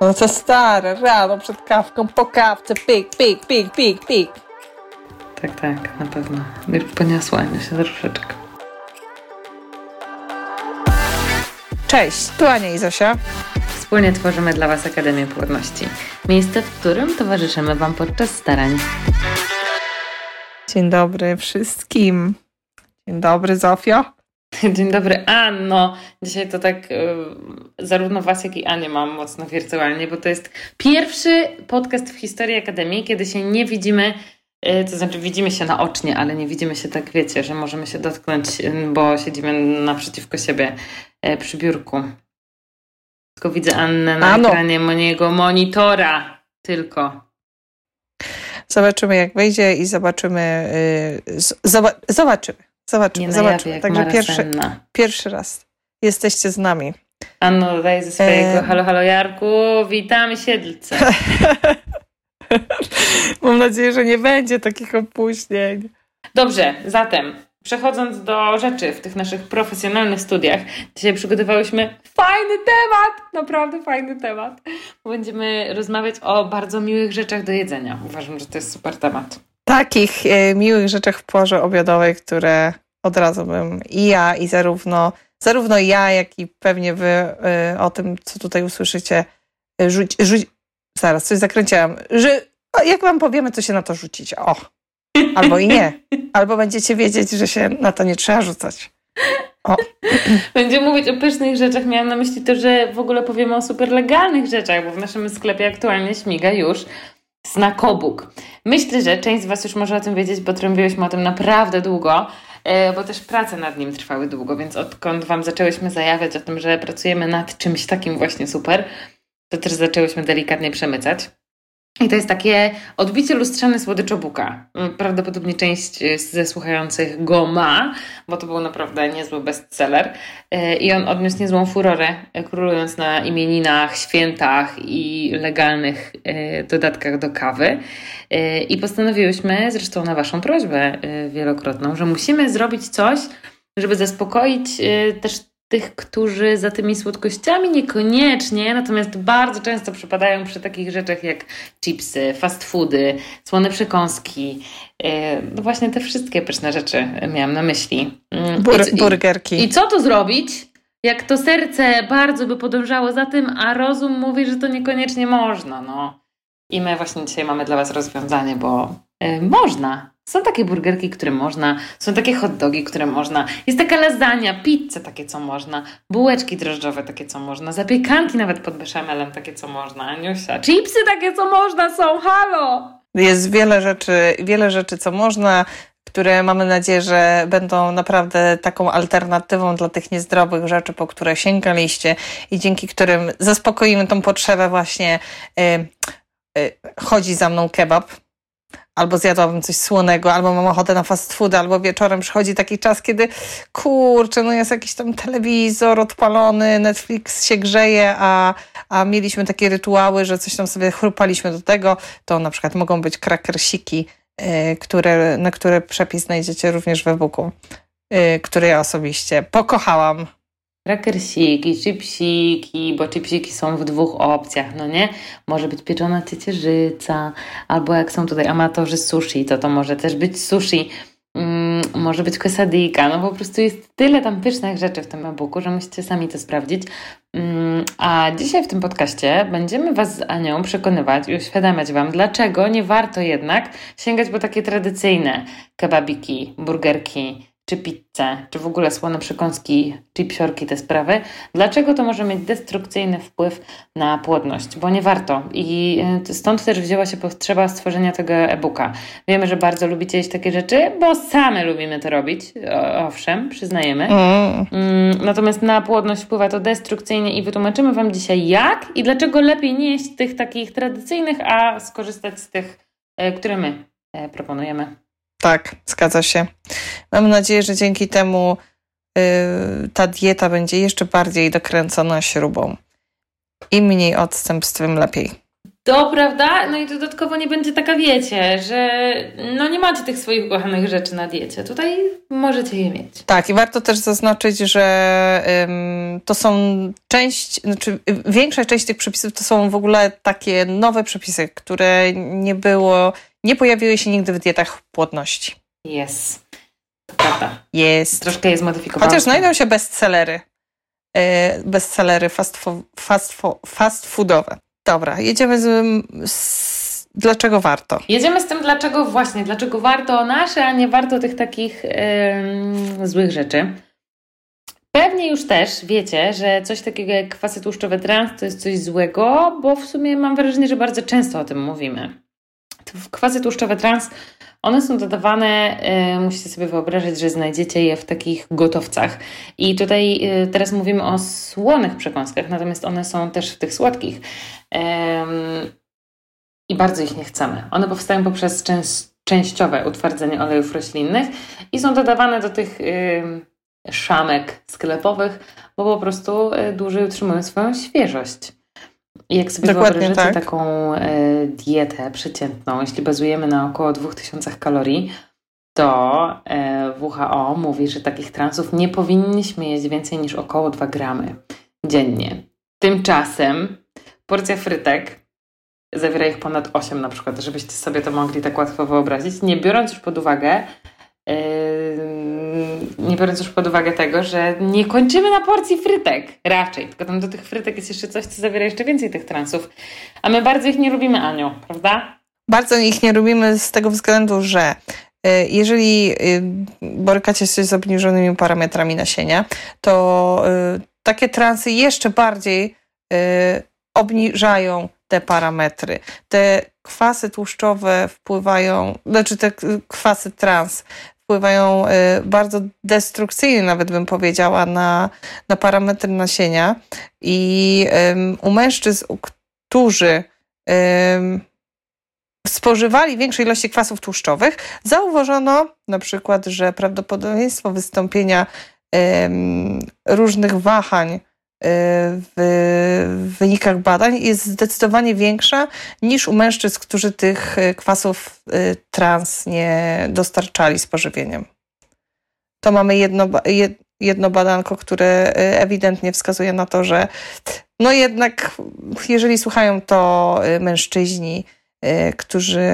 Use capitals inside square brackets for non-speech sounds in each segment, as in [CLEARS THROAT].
No to stare, rano przed kawką, po kawce, pik, pik, pik, pik, pik. Tak, tak, na pewno. Już poniosła się troszeczkę. Cześć, tu Ania i Zosia. Wspólnie tworzymy dla Was Akademię Płodności. Miejsce, w którym towarzyszymy Wam podczas starań. Dzień dobry wszystkim. Dzień dobry, Zofio. [LAUGHS] Dzień dobry, Anno. Dzisiaj to tak y, zarówno Was, jak i Anię mam mocno wirtualnie, bo to jest pierwszy podcast w historii Akademii, kiedy się nie widzimy, y, to znaczy widzimy się naocznie, ale nie widzimy się tak, wiecie, że możemy się dotknąć, y, bo siedzimy naprzeciwko siebie przy biurku. Tylko widzę Annę na Ano. ekranie mojego monitora. Tylko. Zobaczymy, jak wejdzie i zobaczymy. Yy, zobaczymy. Zobaczymy, Nie zobaczymy. Także pierwszy, pierwszy raz jesteście z nami. Anno dodaje ze swojego e... halo, halo Jarku, witamy Siedlce. [LAUGHS] Mam nadzieję, że nie będzie takich opóźnień. Dobrze, zatem przechodząc do rzeczy w tych naszych profesjonalnych studiach, dzisiaj przygotowałyśmy fajny temat, naprawdę fajny temat. Będziemy rozmawiać o bardzo miłych rzeczach do jedzenia. Uważam, że to jest super temat takich e, miłych rzeczach w porze obiadowej, które od razu bym i ja, i zarówno, zarówno ja, jak i pewnie wy e, o tym, co tutaj usłyszycie, e, rzuć, rzuć, zaraz, coś zakręciłam, że jak wam powiemy, co się na to rzucić, o, albo i nie, [LAUGHS] albo będziecie wiedzieć, że się na to nie trzeba rzucać. O. [LAUGHS] Będziemy mówić o pysznych rzeczach. Miałam na myśli to, że w ogóle powiemy o super legalnych rzeczach, bo w naszym sklepie aktualnie śmiga już Znakobóg. Myślę, że część z Was już może o tym wiedzieć, bo trąbiłyśmy o tym naprawdę długo, e, bo też prace nad nim trwały długo, więc odkąd Wam zaczęłyśmy zajawiać o tym, że pracujemy nad czymś takim właśnie super, to też zaczęłyśmy delikatnie przemycać. I to jest takie odbicie lustrzane słodyczobuka. Prawdopodobnie część ze słuchających go ma, bo to był naprawdę niezły bestseller. E, I on odniósł niezłą furorę, e, królując na imieninach, świętach i legalnych dodatkach do kawy. I postanowiłyśmy, zresztą na Waszą prośbę wielokrotną, że musimy zrobić coś, żeby zaspokoić też tych, którzy za tymi słodkościami niekoniecznie, natomiast bardzo często przypadają przy takich rzeczach jak chipsy, fast foody, słone przekąski. E, no właśnie te wszystkie pyszne rzeczy miałam na myśli. Mm, Bur I, burgerki. I co tu zrobić? Jak to serce bardzo by podążało za tym, a rozum mówi, że to niekoniecznie można. No. I my właśnie dzisiaj mamy dla Was rozwiązanie, bo y, można. Są takie burgerki, które można, są takie hot dogi, które można, jest taka lasagna, pizze takie, co można, bułeczki drożdżowe takie, co można, zapiekanki nawet pod beszamelem takie, co można, Aniusia, chipsy takie, co można są, halo! Jest wiele rzeczy, wiele rzeczy, co można, które mamy nadzieję, że będą naprawdę taką alternatywą dla tych niezdrowych rzeczy, po które sięgaliście i dzięki którym zaspokoimy tą potrzebę właśnie y, y, chodzi za mną kebab, albo zjadłabym coś słonego, albo mam ochotę na fast food, albo wieczorem przychodzi taki czas, kiedy kurczę, no jest jakiś tam telewizor odpalony, Netflix się grzeje, a, a mieliśmy takie rytuały, że coś tam sobie chrupaliśmy do tego, to na przykład mogą być krakersiki, yy, które, na które przepis znajdziecie również w e-booku, yy, który ja osobiście pokochałam. Krakersiki, chipsiki, bo chipsiki są w dwóch opcjach, no nie? Może być pieczona ciecierzyca, albo jak są tutaj amatorzy sushi, to to może też być sushi, mm, może być quesadika, no po prostu jest tyle tam pysznych rzeczy w tym e-booku, że musicie sami to sprawdzić. Mm, a dzisiaj w tym podcaście będziemy Was z Anią przekonywać i uświadamiać Wam, dlaczego nie warto jednak sięgać po takie tradycyjne kebabiki, burgerki, czy pizzę, czy w ogóle słone przekąski, chipsiorki, te sprawy, dlaczego to może mieć destrukcyjny wpływ na płodność, bo nie warto. I e, stąd też wzięła się potrzeba stworzenia tego e-booka. Wiemy, że bardzo lubicie jeść takie rzeczy, bo same lubimy to robić, owszem, przyznajemy. Mm. mm. Natomiast na płodność wpływa to destrukcyjnie i wytłumaczymy Wam dzisiaj jak i dlaczego lepiej nie jeść tych takich tradycyjnych, a skorzystać z tych, e, które my e, proponujemy. Tak, zgadza się. Mam nadzieję, że dzięki temu y, ta dieta będzie jeszcze bardziej dokręcona śrubą. Im mniej odstępstw, tym lepiej. To prawda, no i dodatkowo nie będzie taka, wiecie, że no nie macie tych swoich ukochanych rzeczy na diecie. Tutaj możecie je mieć. Tak, i warto też zaznaczyć, że ym, to są część, znaczy większa część tych przepisów to są w ogóle takie nowe przepisy, które nie było, nie pojawiły się nigdy w dietach płodności. Jest. Prawda. Jest. Troszkę jest modyfikowane. Chociaż znajdą się bestsellery. Yy, bestsellery fast, fo, fast, fo, fast foodowe. Dobra, jedziemy z, z, Dlaczego warto? Jedziemy z tym, dlaczego właśnie, dlaczego warto nasze, a nie warto tych takich yy, złych rzeczy. Pewnie już też wiecie, że coś takiego jak kwasy tłuszczowe trans to jest coś złego, bo w sumie mam wrażenie, że bardzo często o tym mówimy. Kwasy tłuszczowe trans, one są dodawane, yy, musicie sobie wyobrazić, że znajdziecie je w takich gotowcach. I tutaj yy, teraz mówimy o słonych przekąskach, natomiast one są też w tych słodkich. I bardzo ich nie chcemy. One powstają poprzez częściowe utwardzenie olejów roślinnych i są dodawane do tych szamek sklepowych, bo po prostu y, dłużej utrzymują swoją świeżość. Jak sobie Dokładnie wyobrażacie tak. taką e, dietę przeciętną, jeśli bazujemy na około 2000 kalorii, to e, WHO mówi, że takich transów nie powinniśmy jeść więcej niż około 2 gramy dziennie. Tymczasem porcja frytek zawiera ich ponad 8 na przykład, żebyście sobie to mogli tak łatwo wyobrazić, nie biorąc już pod uwagę nie biorąc już pod uwagę tego, że nie kończymy na porcji frytek raczej, tylko tam do tych frytek jest jeszcze coś, co zawiera jeszcze więcej tych transów. A my bardzo ich nie lubimy, Aniu, prawda? Bardzo ich nie lubimy z tego względu, że y, jeżeli y, borykacie się z obniżonymi parametrami nasienia, to y, takie transy jeszcze bardziej obniżają te parametry. Te kwasy tłuszczowe wpływają, znaczy te kwasy trans wpływają y, bardzo destrukcyjnie, nawet bym powiedziała, na, na parametry nasienia. I u mężczyzn, którzy spożywali większej ilości kwasów tłuszczowych, zauważono na przykład, że prawdopodobieństwo wystąpienia różnych wahań w wynikach badań jest zdecydowanie większa niż u mężczyzn, którzy tych e, kwasów e, trans nie dostarczali z pożywieniem. To mamy jedno, jedno badanko, które e, ewidentnie wskazuje na to, że no jednak, jeżeli słuchają to mężczyźni, którzy,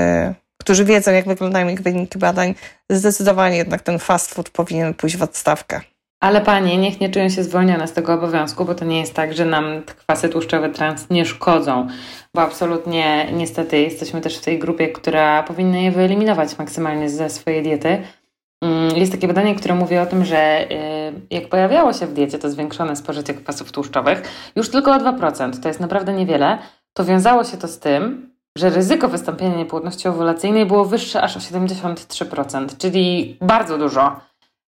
którzy wiedzą, jak wyglądają ich wyniki badań, zdecydowanie jednak ten fast food powinien pójść w odstawkę. Ale panie, niech nie czują się zwolnione z tego obowiązku, bo to nie jest tak, że nam kwasy tłuszczowe trans nie szkodzą, bo absolutnie niestety jesteśmy też w tej grupie, która powinna je wyeliminować maksymalnie ze swojej diety. Mm, jest takie badanie, które mówi o tym, że y, jak pojawiało się w diecie to zwiększone spożycie kwasów tłuszczowych, już tylko o 2%, to jest naprawdę niewiele, to wiązało się to z tym, że ryzyko wystąpienia niepłodności owulacyjnej było wyższe aż o 73%, czyli bardzo dużo.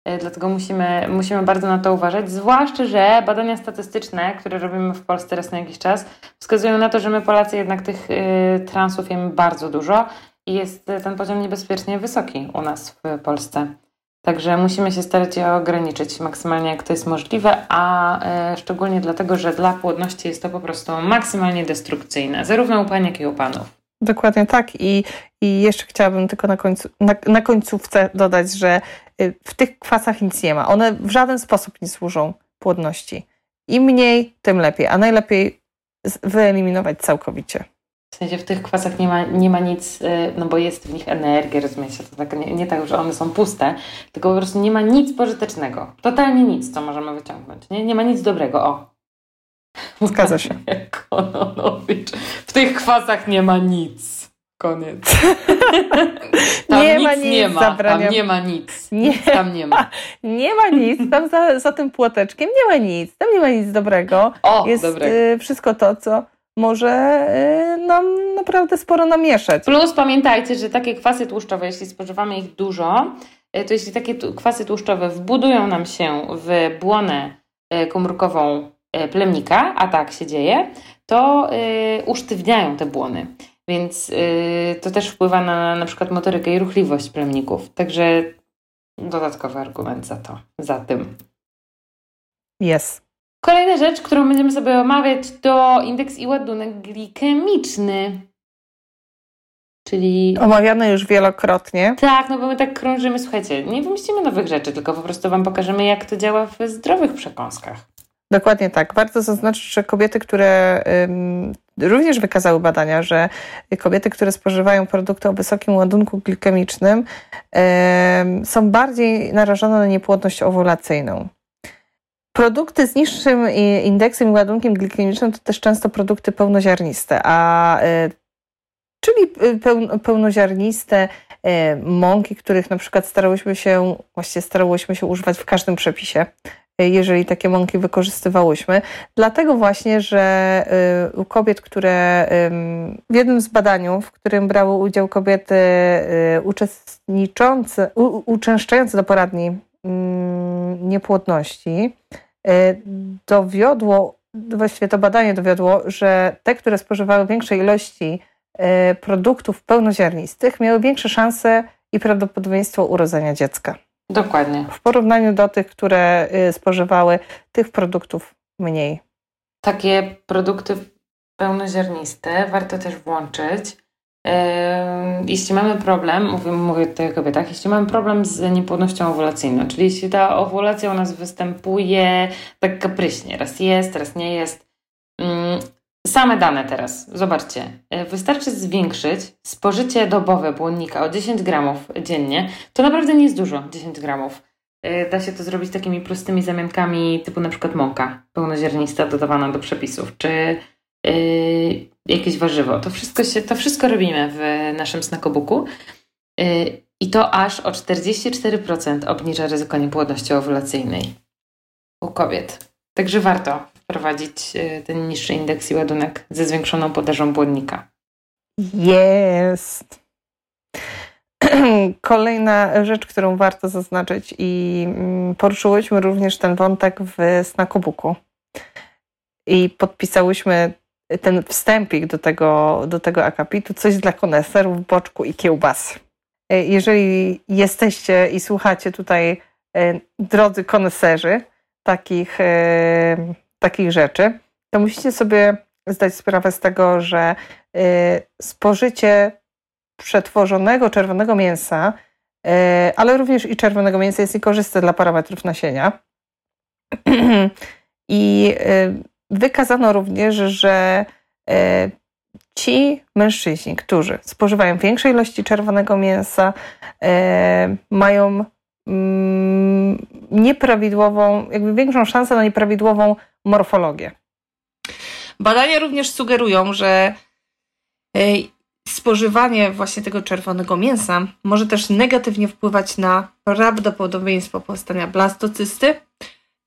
E, dlatego musimy, musimy bardzo na to uważać, zwłaszcza, że badania statystyczne, które robimy w Polsce raz na jakiś czas, wskazują na to, że my Polacy jednak tych y, transów jemy bardzo dużo i jest ten poziom niebezpiecznie wysoki u nas w Polsce. Także musimy się starać je ograniczyć maksymalnie jak to jest możliwe, a szczególnie dlatego, że dla płodności jest to po prostu maksymalnie destrukcyjne, zarówno u pań, jak i u panów. Dokładnie tak. I, i jeszcze chciałabym tylko na, końcu, na, na końcówce dodać, że y, w tych kwasach nic nie ma. One w żaden sposób nie służą płodności. Im mniej, tym lepiej, a najlepiej wyeliminować całkowicie. W sensie w tych kwasach nie ma, nie ma nic, y, no bo jest w nich energia, rozumiecie? To tak, nie, nie tak, że one są puste, tylko po prostu nie ma nic pożytecznego. Totalnie nic, co możemy wyciągnąć. Nie, nie ma nic dobrego. O, [LAUGHS] Zgadza się. Kononowicz. W tych kwasach nie ma nic. Koniec. [LAUGHS] Tam nie nic ma nic, nie ma. Zabraniam. Tam nie ma nic. Nie, tam nie ma. [LAUGHS] Nie ma nic. Tam za, za tym płoteczkiem nie ma nic. Tam nie ma nic dobrego. O, Jest dobrego. Y, wszystko to, co może y, nam naprawdę sporo namieszać. Plus pamiętajcie, że takie kwasy tłuszczowe, jeśli spożywamy ich dużo, y, to jeśli takie kwasy tłuszczowe wbudują nam się w błonę y, komórkową plemnika, a tak się dzieje, to y, usztywniają te błony. Więc y, to też wpływa na na przykład motorykę i ruchliwość plemników. Także dodatkowy argument za to, za tym. Jest. Kolejna rzecz, którą będziemy sobie omawiać, to indeks i ładunek glikemiczny. Czyli... Omawiane już wielokrotnie. Tak, no bo my tak krążymy, słuchajcie, nie wymyślimy nowych rzeczy, tylko po prostu Wam pokażemy, jak to działa w zdrowych przekąskach. Dokładnie tak. Warto zaznaczyć, że kobiety, które również wykazały badania, że kobiety, które spożywają produkty o wysokim ładunku glikemicznym, są bardziej narażone na niepłodność owulacyjną. Produkty z niższym indeksem i ładunkiem glikemicznym to też często produkty pełnoziarniste, a e, czyli pełnoziarniste e, mąki, których na przykład starałyśmy się, właściwie starałyśmy się używać w każdym przepisie jeżeli takie mąki wykorzystywałyśmy. Dlatego właśnie, że y, u kobiet, które w jednym z badaniu, w którym brały udział kobiety y, uczestniczące, uczęszczające do poradni niepłodności, y, dowiodło, właściwie to badanie dowiodło, że te, które spożywały większe ilości produktów pełnoziarnistych, miały większe szanse i prawdopodobieństwo urodzenia dziecka. Dokładnie. W porównaniu do tych, które y, spożywały tych produktów mniej. Takie produkty pełnoziarniste warto też włączyć. Jeśli mamy problem, mówię, mówię tutaj o kobietach, jeśli mamy problem z niepłodnością owulacyjną, czyli jeśli ta owulacja u nas występuje tak kapryśnie, raz jest, raz nie jest, Same dane teraz, zobaczcie. E, wystarczy zwiększyć spożycie dobowe błonnika o 10 gramów dziennie. To naprawdę nie jest dużo, 10 gramów. E, da się to zrobić takimi prostymi zamiankami, typu na przykład mąka pełnoziarnista dodawana do przepisów, czy yy, jakieś warzywo. To wszystko, się, to wszystko robimy w naszym snakobooku. Yy, I to aż o 44% obniża ryzyko niepłodności owulacyjnej u kobiet. Także warto wprowadzić e, ten niższy indeks i ładunek ze zwiększoną podażą błonnika. Jest. [CLEARS THROAT] Kolejna rzecz, którą warto zaznaczyć i mm, poruszyłyśmy również ten wątek w Snackobuku i podpisałyśmy ten wstępik do tego, do tego akapitu, coś dla koneserów, boczku i kiełbas. E, jeżeli jesteście i słuchacie tutaj, e, drodzy koneserzy, takich takich rzeczy, to musicie sobie zdać sprawę z tego, że y, spożycie przetworzonego czerwonego mięsa, y, ale również i czerwonego mięsa jest niekorzystne dla parametrów nasienia. [CLEARS THROAT] I y, wykazano również, że ci mężczyźni, którzy spożywają większe ilości czerwonego mięsa, mają nieprawidłową, jakby większą szansę na nieprawidłową morfologię. Badania również sugerują, że e, spożywanie właśnie tego czerwonego mięsa może też negatywnie wpływać na prawdopodobieństwo powstania blastocysty,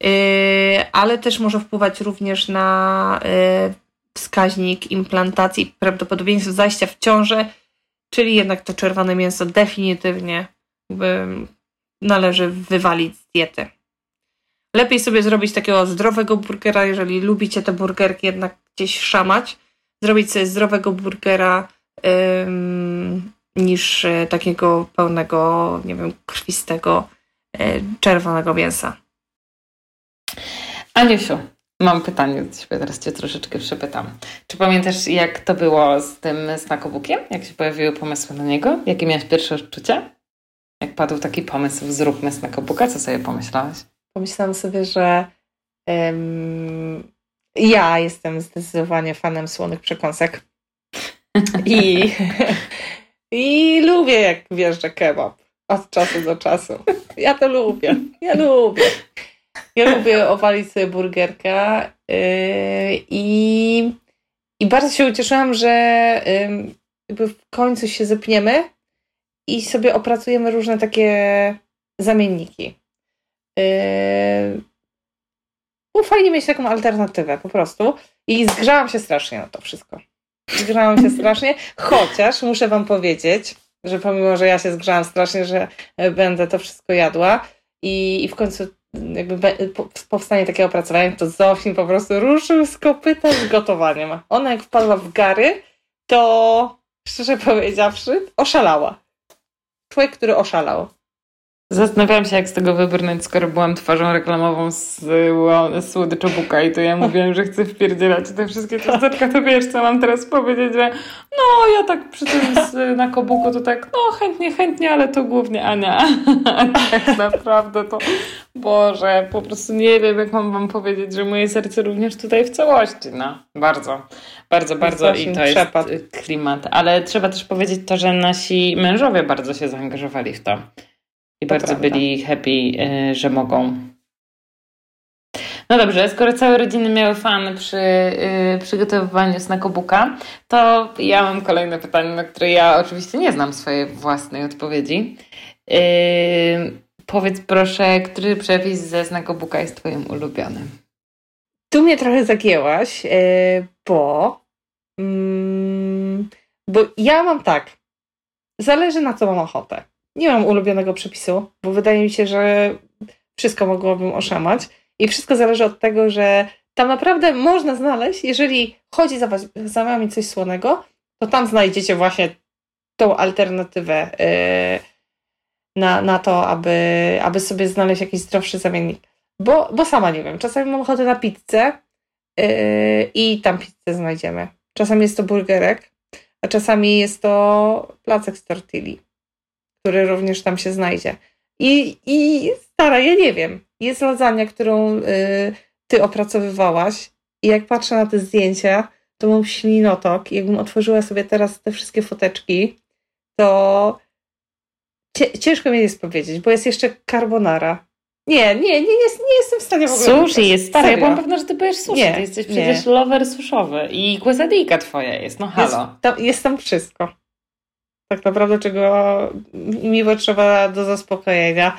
e, ale też może wpływać również na e, wskaźnik implantacji, prawdopodobieństwo zajścia w ciążę, czyli jednak to czerwone mięso definitywnie należy wywalić z diety. Lepiej sobie zrobić takiego zdrowego burgera, jeżeli lubicie te burgerki jednak gdzieś szamać, zrobić sobie zdrowego burgera ym, niż e, takiego pełnego, nie wiem, krwistego, y, czerwonego mięsa. Aniusiu, mam pytanie do Ciebie, teraz Cię troszeczkę przepytam. Czy pamiętasz, jak to było z tym snakobookiem? Jak się pojawiły pomysły na niego? Jakie miałeś pierwsze odczucia? Jak padł taki pomysł, zróbmy snakobooka, co sobie pomyślałaś? pomyślałam sobie, że um, ja jestem zdecydowanie fanem słonych przekąsek. I, [LAUGHS] I lubię, jak wjeżdża kebab od czasu do czasu. Ja to lubię. Ja lubię. Ja lubię owalić sobie burgerka yy, i, i bardzo się ucieszyłam, że yy, w końcu się zepniemy i sobie opracujemy różne takie zamienniki. Yy, było fajnie mieć taką alternatywę po prostu. I zgrzałam się strasznie na to wszystko. Zgrzałam się strasznie, chociaż muszę Wam powiedzieć, że pomimo, że ja się zgrzałam strasznie, że będę to wszystko jadła i, i w końcu jakby powstanie takie opracowanie, to Zofin po prostu ruszył z kopyta z gotowaniem. Ona jak wpadła w gary, to szczerze powiedziawszy, oszalała. Człowiek, który oszalał. Zastanawiałam się, jak z tego wybrnąć, skoro byłam twarzą reklamową z, z słodyczo buka i to ja mówiłam, że chcę wpierdzielać te wszystkie ciasteczka, to wiesz, co mam teraz powiedzieć, że no, ja tak przy tym z, na kobuku to tak, no chętnie, chętnie, ale to głównie Ania. [LAUGHS] tak naprawdę to, Boże, po prostu nie wiem, jak mam wam powiedzieć, że moje serce również tutaj w całości, no, bardzo, bardzo, bardzo i to jest klimat. Ale trzeba też powiedzieć to, że nasi mężowie bardzo się zaangażowali w to. I to bardzo prawda. byli happy, y, że mogą. No dobrze, skoro całe rodziny miały fan przy y, przygotowywaniu snakobuka, to ja mam kolejne pytanie, na które ja oczywiście nie znam swojej własnej odpowiedzi. Y, powiedz proszę, który przepis ze snakobuka jest twoim ulubionym? Tu mnie trochę zagięłaś, y, bo, mm, bo ja mam tak, zależy na co mam ochotę nie mam ulubionego przepisu, bo wydaje mi się, że wszystko mogłabym oszamać. I wszystko zależy od tego, że tam naprawdę można znaleźć, jeżeli chodzi za, was, za wami coś słonego, to tam znajdziecie właśnie tą alternatywę yy, na, na to, aby, aby sobie znaleźć jakiś zdrowszy zamiennik. Bo, bo sama nie wiem, czasami mam ochotę na pizzę yy, i tam pizzę znajdziemy. Czasami jest to burgerek, a czasami jest to placek z tortilli który również tam się znajdzie. I, i stara, ja nie wiem. Jest lasagna, którą y, ty opracowywałaś i jak patrzę na te zdjęcia, to mam ślinotok. Jakbym otworzyła sobie teraz te wszystkie foteczki, to ciężko mi jest powiedzieć, bo jest jeszcze carbonara. Nie, nie, nie, nie jestem w stanie w ogóle. Sushi jest stare. Ja byłam pewna, że ty będziesz sushi. Nie, ty jesteś przecież lover suszowy. I quesadilla twoja jest, no halo. Jest tam wszystko tak naprawdę czego mi potrzeba do zaspokojenia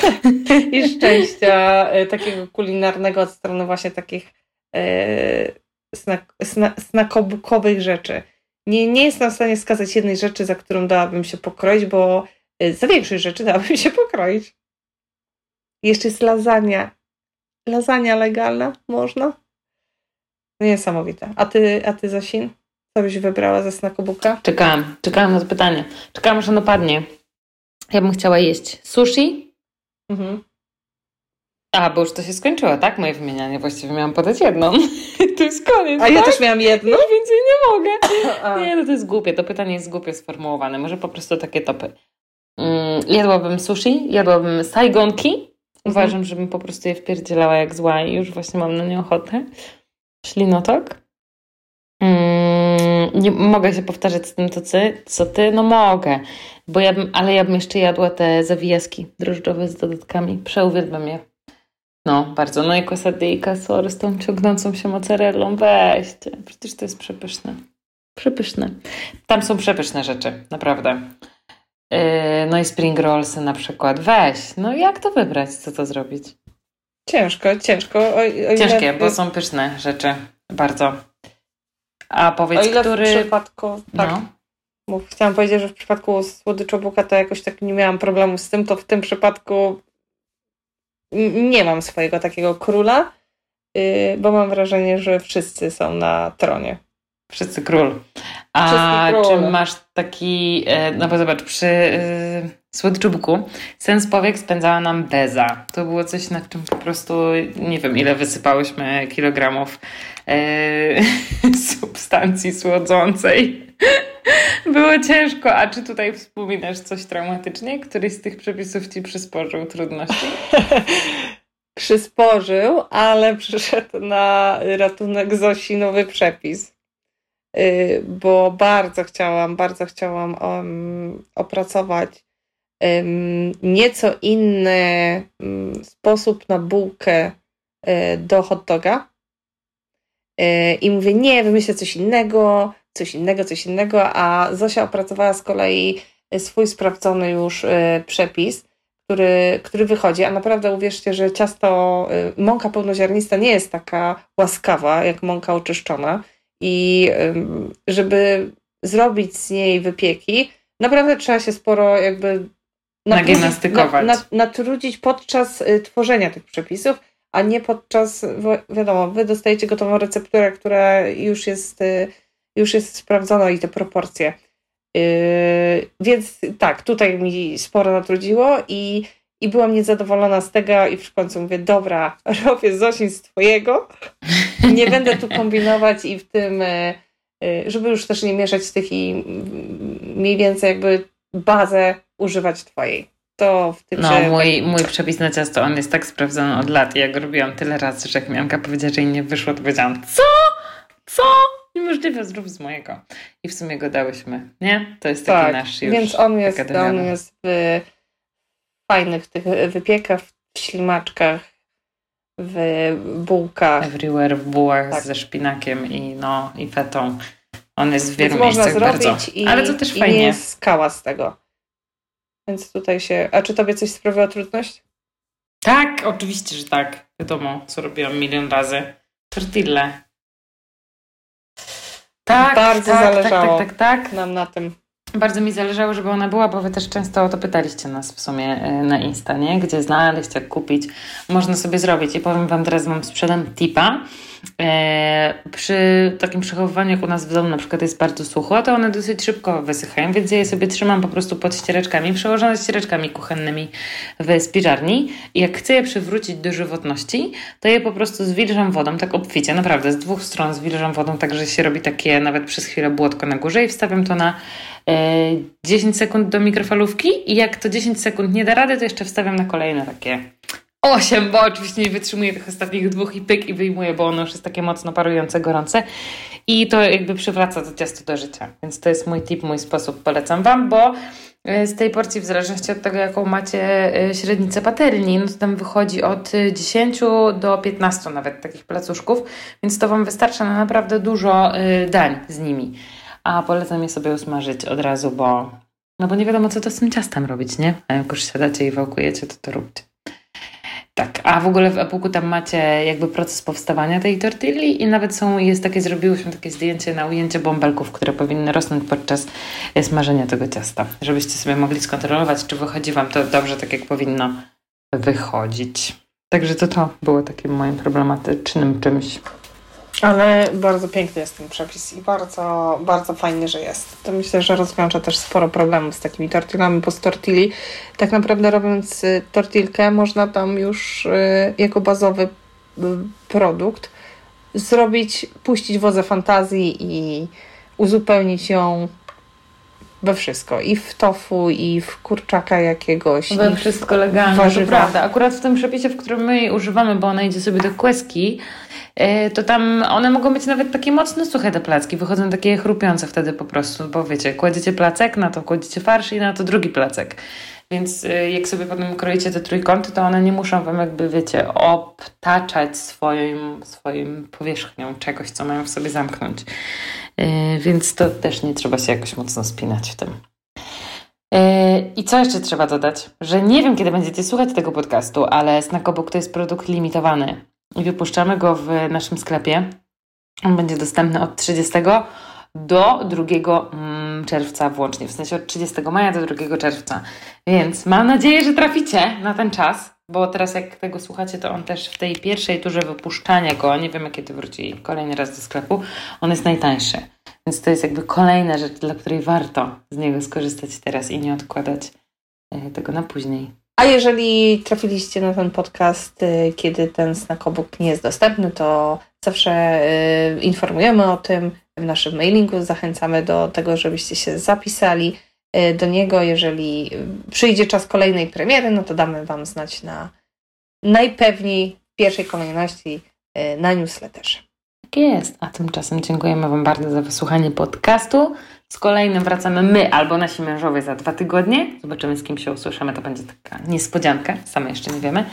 [LAUGHS] i szczęścia e, takiego kulinarnego od strony właśnie takich e, snak, snakobukowych rzeczy. Nie, nie jestem w stanie wskazać jednej rzeczy, za którą dałabym się pokroić, bo e, za większość rzeczy dałabym się pokroić. Jeszcze jest lasagna. Lasagna legalna? Można? Niesamowite. A ty, a ty Zasin? Co byś wybrała ze snakobuka? Czekałam, czekałam na to pytanie. Czekałam, że ono padnie. Ja bym chciała jeść sushi. Mhm. A, bo już to się skończyło, tak? Moje wymienianie. Właściwie miałam podać jedną. [LAUGHS] to jest koniec. A tak? ja też miałam jedną? Już więcej nie mogę. [LAUGHS] A. Nie, no to jest głupie. To pytanie jest głupie sformułowane. Może po prostu takie topy. Mm, jadłabym sushi, jadłabym saigonki. Mhm. Uważam, żebym po prostu je wpierdzielała jak zła i już właśnie mam na nie ochotę. Ślinotok. Mm, nie mogę się powtarzać z tym, co ty, co ty, no mogę, bo ja bym, ale ja bym jeszcze jadła te zawijaski drożdżowe z dodatkami, przeuwielbiam je. No, bardzo. No i quesadilla, sorry, z tą ciągnącą się mozzarellą, weźcie, przecież to jest przepyszne. Przepyszne. Tam są przepyszne rzeczy, naprawdę. Yy, no i spring rollsy na przykład, weź, no jak to wybrać, co to zrobić? Ciężko, ciężko. O, o Ciężkie, bo są pyszne rzeczy, bardzo. A powiedz, o ile który... w przypadku, tak, no. Mów, chciałam powiedzieć, że w przypadku słodyczobuka to jakoś tak nie miałam problemu z tym, to w tym przypadku nie mam swojego takiego króla, yy, bo mam wrażenie, że wszyscy są na tronie. Wszyscy król. A czy masz taki, e, no bo zobacz, przy yy, słodyczubuku sens powiek spędzała nam Beza. To było coś, na czym po prostu nie wiem, ile wysypałyśmy kilogramów yy, [LAUGHS] substancji słodzącej. [LAUGHS] Było ciężko. A czy tutaj wspominasz coś traumatycznie? Któryś z tych przepisów ci przysporzył trudności? [LAUGHS] przysporzył, ale przyszedł na ratunek Zosi nowy przepis. Y, bo bardzo chciałam, bardzo chciałam opracować nieco inny um, sposób na bułkę y, do hot doga. Y, I mówię, nie, wymyślę coś innego, coś innego, coś innego, a Zosia opracowała z kolei swój sprawdzony już przepis, który, który wychodzi, a naprawdę uwierzcie, że ciasto, mąka pełnoziarnista nie jest taka łaskawa jak mąka oczyszczona i żeby zrobić z niej wypieki, naprawdę trzeba się sporo jakby nagimnastykować. Na, na, natrudzić podczas y, tworzenia tych przepisów, a nie podczas, wiadomo, wy dostajecie gotową recepturę, która już jest, y, już jest sprawdzona i te proporcje. Yy, więc tak, tutaj mi sporo natrudziło i i byłam niezadowolona z tego i w końcu mówię, dobra, [LAUGHS] robię Zosin z twojego, nie będę tu kombinować i w tym, e, e, żeby już też nie mieszać tych i mniej więcej jakby bazę używać twojej. To w tym, no, że... mój, mój przepis na ciasto, on jest tak sprawdzony od lat. Jak robiłam tyle razy, że jak Mianka powiedziała, że jej nie wyszło, to powiedziałam, co? Co? Niemożliwe, zrób z mojego. I w sumie go dałyśmy, nie? To jest taki tak, nasz już Więc on jest, on jest w fajnych tych wypiekach, w ślimaczkach, w bułkach. Everywhere w bułach tak. ze szpinakiem i, no, i fetą. On jest w wielu Więc miejscach można bardzo. I, Ale to też i fajnie. nie jest skała z tego. Więc tutaj się... A czy tobie coś sprawiło trudność? Tak, oczywiście, że tak. Wiadomo, co robiłam milion razy. Tortille. Tak, bardzo tak, zależało tak, tak, tak, tak. nam na tym. Bardzo mi zależało, żeby ona była, bo wy też często o to pytaliście nas w sumie e, na Insta, nie? Gdzie znaleźć, jak kupić. Można sobie zrobić. I powiem wam teraz, wam sprzedam tipa. E, przy takim przechowywaniu, jak u nas w domu na przykład jest bardzo sucho, to one dosyć szybko wysychają, więc ja je sobie trzymam po prostu pod ściereczkami, przełożone ściereczkami kuchennymi w spiżarni i jak chcę je przywrócić do żywotności, to je po prostu zwilżam wodą, tak obficie, naprawdę, z dwóch stron zwilżam wodą, tak że się robi takie nawet przez chwilę błotko na górze i wstawiam to na 10 e, sekund do mikrofalówki i jak to 10 sekund nie da rady, to jeszcze wstawiam na kolejne takie 8, bo oczywiście nie wytrzymuję tych ostatnich dwóch i pyk i wyjmuję, bo ono już jest takie mocno parujące, gorące. I to jakby przywraca to ciasto do życia. Więc to jest mój tip, mój sposób, polecam Wam, bo e, z tej porcji, w zależności od tego, jaką macie e, średnicę patelni, no to tam wychodzi od 10 do 15 nawet takich placuszków, więc to Wam wystarcza na naprawdę dużo dań z nimi a polecam je sobie usmażyć od razu, bo no bo nie wiadomo, co to z tym ciastem robić, nie? A jak już siadacie i wałkujecie, to to róbcie. Tak, a w ogóle w e-booku tam macie jakby proces powstawania tej tortilli i nawet są, jest takie, zrobiłyśmy takie zdjęcie na ujęcie bąbelków, które powinny rosnąć podczas smażenia tego ciasta, żebyście sobie mogli skontrolować, czy wychodzi Wam to dobrze, tak jak powinno wychodzić. Także to to było takim moim problematycznym czymś. Ale bardzo piękny jest ten przepis i bardzo, bardzo fajnie, że jest. To myślę, że rozwiąże też sporo problemów z takimi tortillami, bo z tortilli tak naprawdę robiąc y, tortilkę można tam już y, jako bazowy y, produkt zrobić, puścić wodze fantazji i uzupełnić ją we wszystko. I w tofu, i w kurczaka jakiegoś. We wszystko legalne, to prawda. Akurat w tym przepisie, w którym my jej używamy, bo ona idzie sobie do kłeski, E, to tam one mogą być nawet takie mocno suche te placki, wychodzą takie chrupiące wtedy po prostu, bo wiecie, kładziecie placek, na to kładziecie farsz i na to drugi placek. Więc e, jak sobie potem kroicie te trójkąty, to one nie muszą Wam jakby, wiecie, obtaczać swoim, swoim powierzchnią czegoś, co mają w sobie zamknąć. E, więc to też nie trzeba się jakoś mocno spinać w tym. I co jeszcze trzeba dodać? Że nie wiem, kiedy będziecie słuchać tego podcastu, ale Snackobuk to jest produkt limitowany i wypuszczamy go w naszym sklepie. On będzie dostępny od 30 do 2 mm, czerwca włącznie, w sensie od 30 maja do 2 czerwca. Więc mam nadzieję, że traficie na ten czas, bo teraz jak tego słuchacie, to on też w tej pierwszej turze wypuszczania go, nie wiem kiedy wróci kolejny raz do sklepu, on jest najtańszy. Więc to jest jakby kolejna rzecz, dla której warto z niego skorzystać teraz i nie odkładać e, tego na później. A jeżeli trafiliście na ten podcast, y, kiedy ten snackobuk nie jest dostępny, to zawsze y, informujemy o tym w naszym mailingu. Zachęcamy do tego, żebyście się zapisali do niego. Jeżeli przyjdzie czas kolejnej premiery, no to damy Wam znać na najpewniej w pierwszej kolejności na newsletterze. Tak jest. A tymczasem dziękujemy Wam bardzo za wysłuchanie podcastu. Z kolejnym wracamy my albo nasi mężowie za dwa tygodnie. Zobaczymy, z kim się usłyszymy. To będzie taka niespodzianka. Same jeszcze nie wiemy.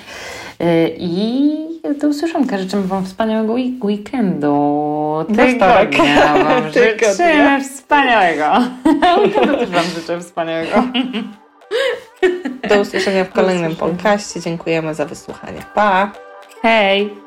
Y, I do usłyszonka. Życzymy Wam wspaniałego weekendu. Tygodnia Wam [LAUGHS] życzę wspaniałego. [LAUGHS] Weekendu też Wam życzę wspaniałego. Do usłyszenia w kolejnym podcaście. Dziękujemy za wysłuchanie. Pa! Hej!